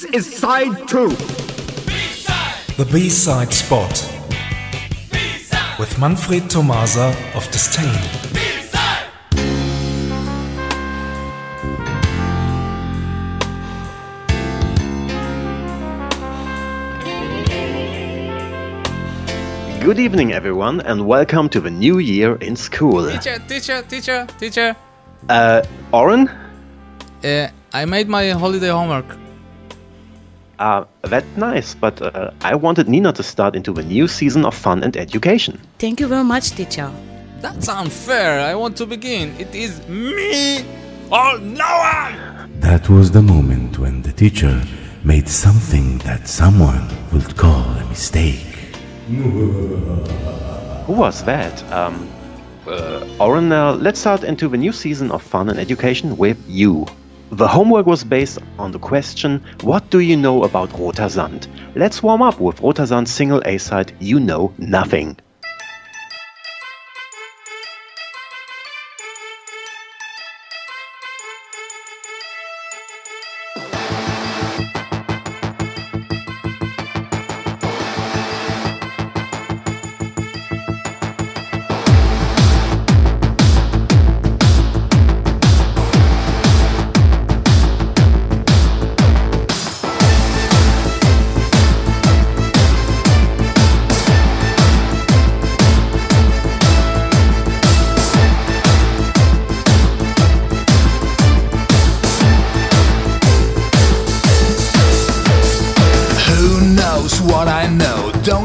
This is side two. The B-side spot with Manfred Tomasa of Disdain. Good evening, everyone, and welcome to the new year in school. Teacher, teacher, teacher, teacher. Uh, Oren? Uh, I made my holiday homework. Uh, that's nice, but uh, I wanted Nina to start into a new season of fun and education. Thank you very much, teacher. That's unfair. I want to begin. It is me or no one. That was the moment when the teacher made something that someone would call a mistake. Who was that? Um, uh, Oren, uh, let's start into the new season of fun and education with you. The homework was based on the question, What do you know about Rotersand? Let's warm up with Rotersand's single A side, You Know Nothing.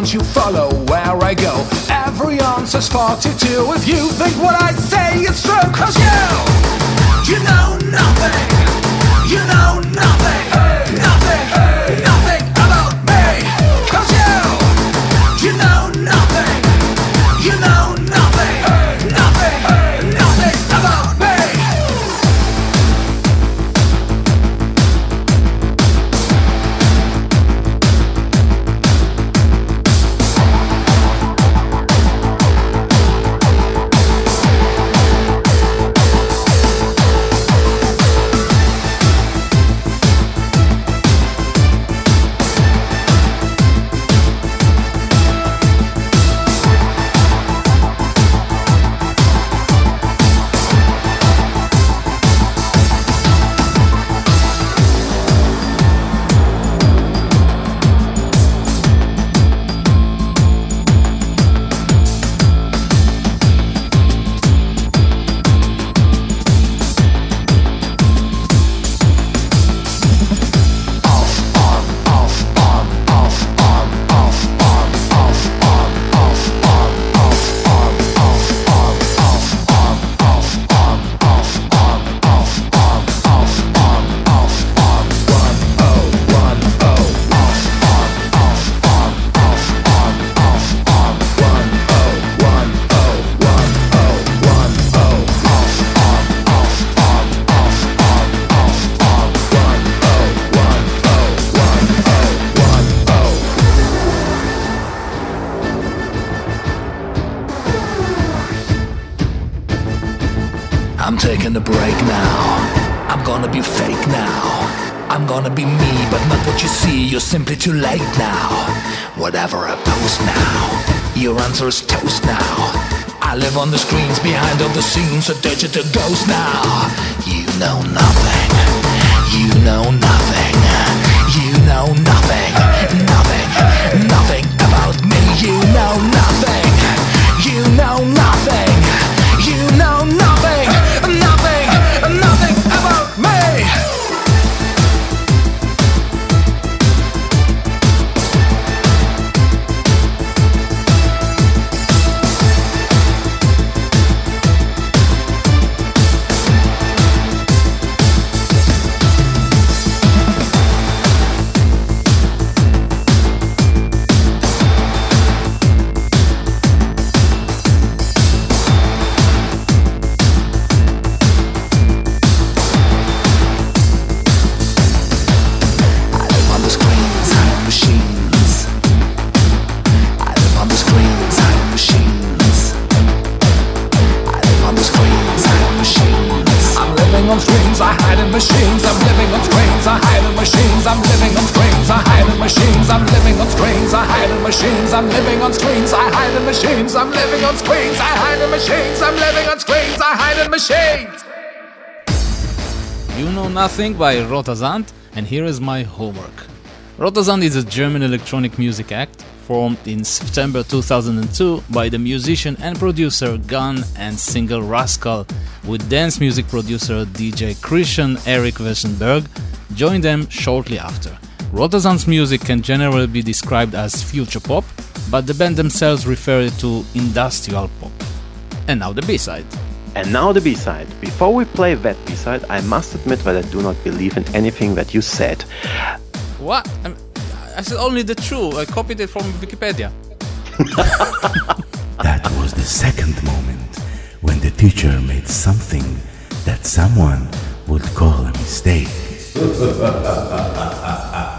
Know? Don't you follow where I go? Every answer's 42 if you think what I say is true. Cause you, you know nothing. You know. Nothing. I'm taking a break now. I'm gonna be fake now. I'm gonna be me, but not what you see. You're simply too late now. Whatever I post now, your answer is toast now. I live on the screens behind all the scenes, a digital ghost now. You know nothing. You know nothing. You know nothing. Nothing. Nothing about me. You know nothing. You know nothing. machines, I'm living on screens, I hide in machines, I'm living on screens, I hide in machines, I'm living on screens, I hide in machines, I'm living on screens, I hide in machines, I'm living on screens, I hide in machines, I'm living on screens, I hide in machines. You Know Nothing by Rotersand, and here is my homework. Rotersand is a German electronic music act formed in September 2002 by the musician and producer Gun and singer Rascal, with dance music producer DJ Christian Eric Wesenberg joined them shortly after. Rotersand's music can generally be described as future pop, but the band themselves refer it to industrial pop. And now the B-side. And now the B-side. Before we play that B-side, I must admit that I do not believe in anything that you said. What? I'm, I said only the truth. I copied it from Wikipedia. That was the second moment when the teacher made something that someone would call a mistake.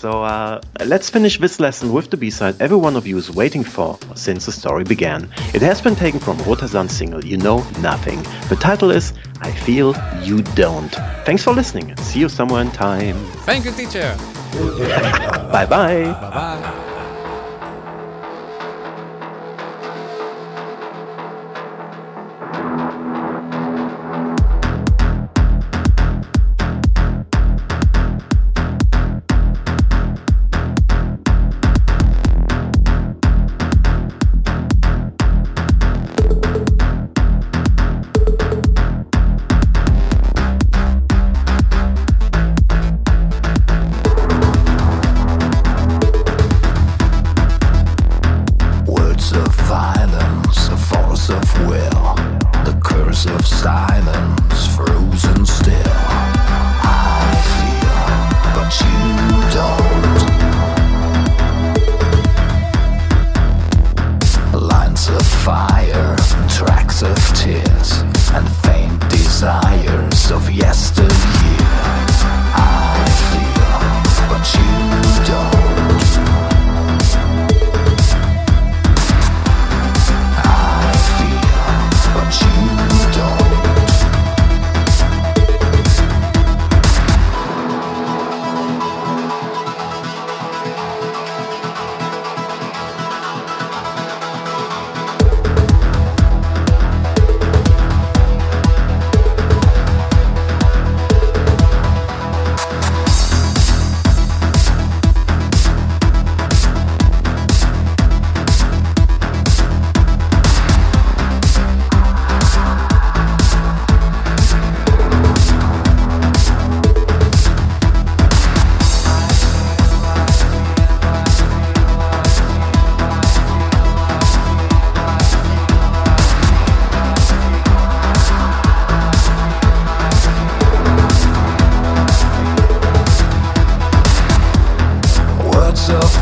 So uh, let's finish this lesson with the B-side every one of you is waiting for since the story began. It has been taken from Rotersand's single You Know Nothing. The title is I Feel You Don't. Thanks for listening and see you somewhere in time. Thank you, teacher. Bye bye. Bye bye.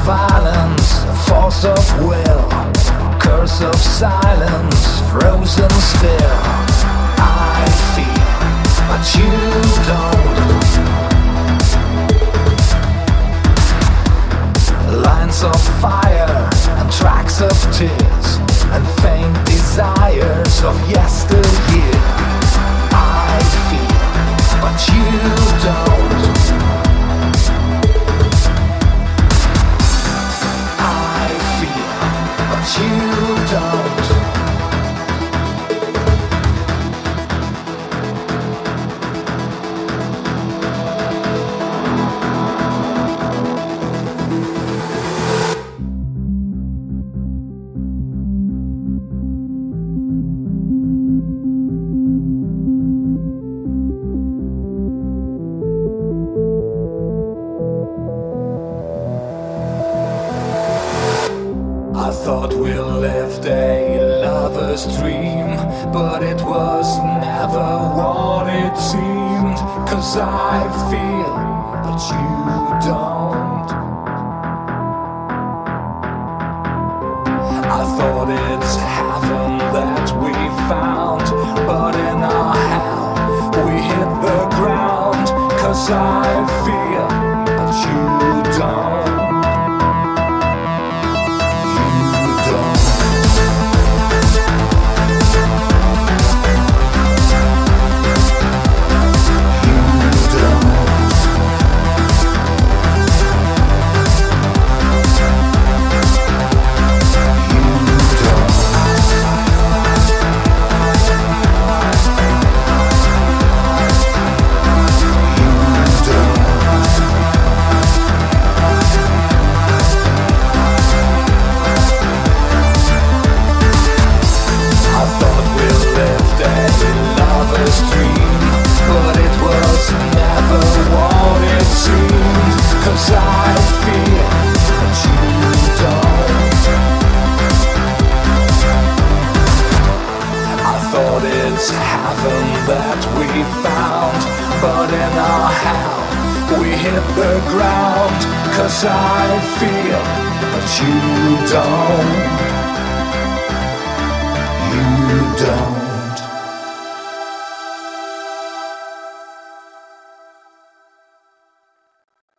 Violence, force of will, curse of silence, frozen still. I feel, but you don't. Lines of fire and tracks of tears and faint desires of yesteryear. I feel, but you dream, but it was never what it seemed. Cause I feel, but you don't. I thought it's heaven that we found, but in our hell we hit the ground. Cause I feel, that we found But in our hell we hit the ground. Cause I feel that you don't. You don't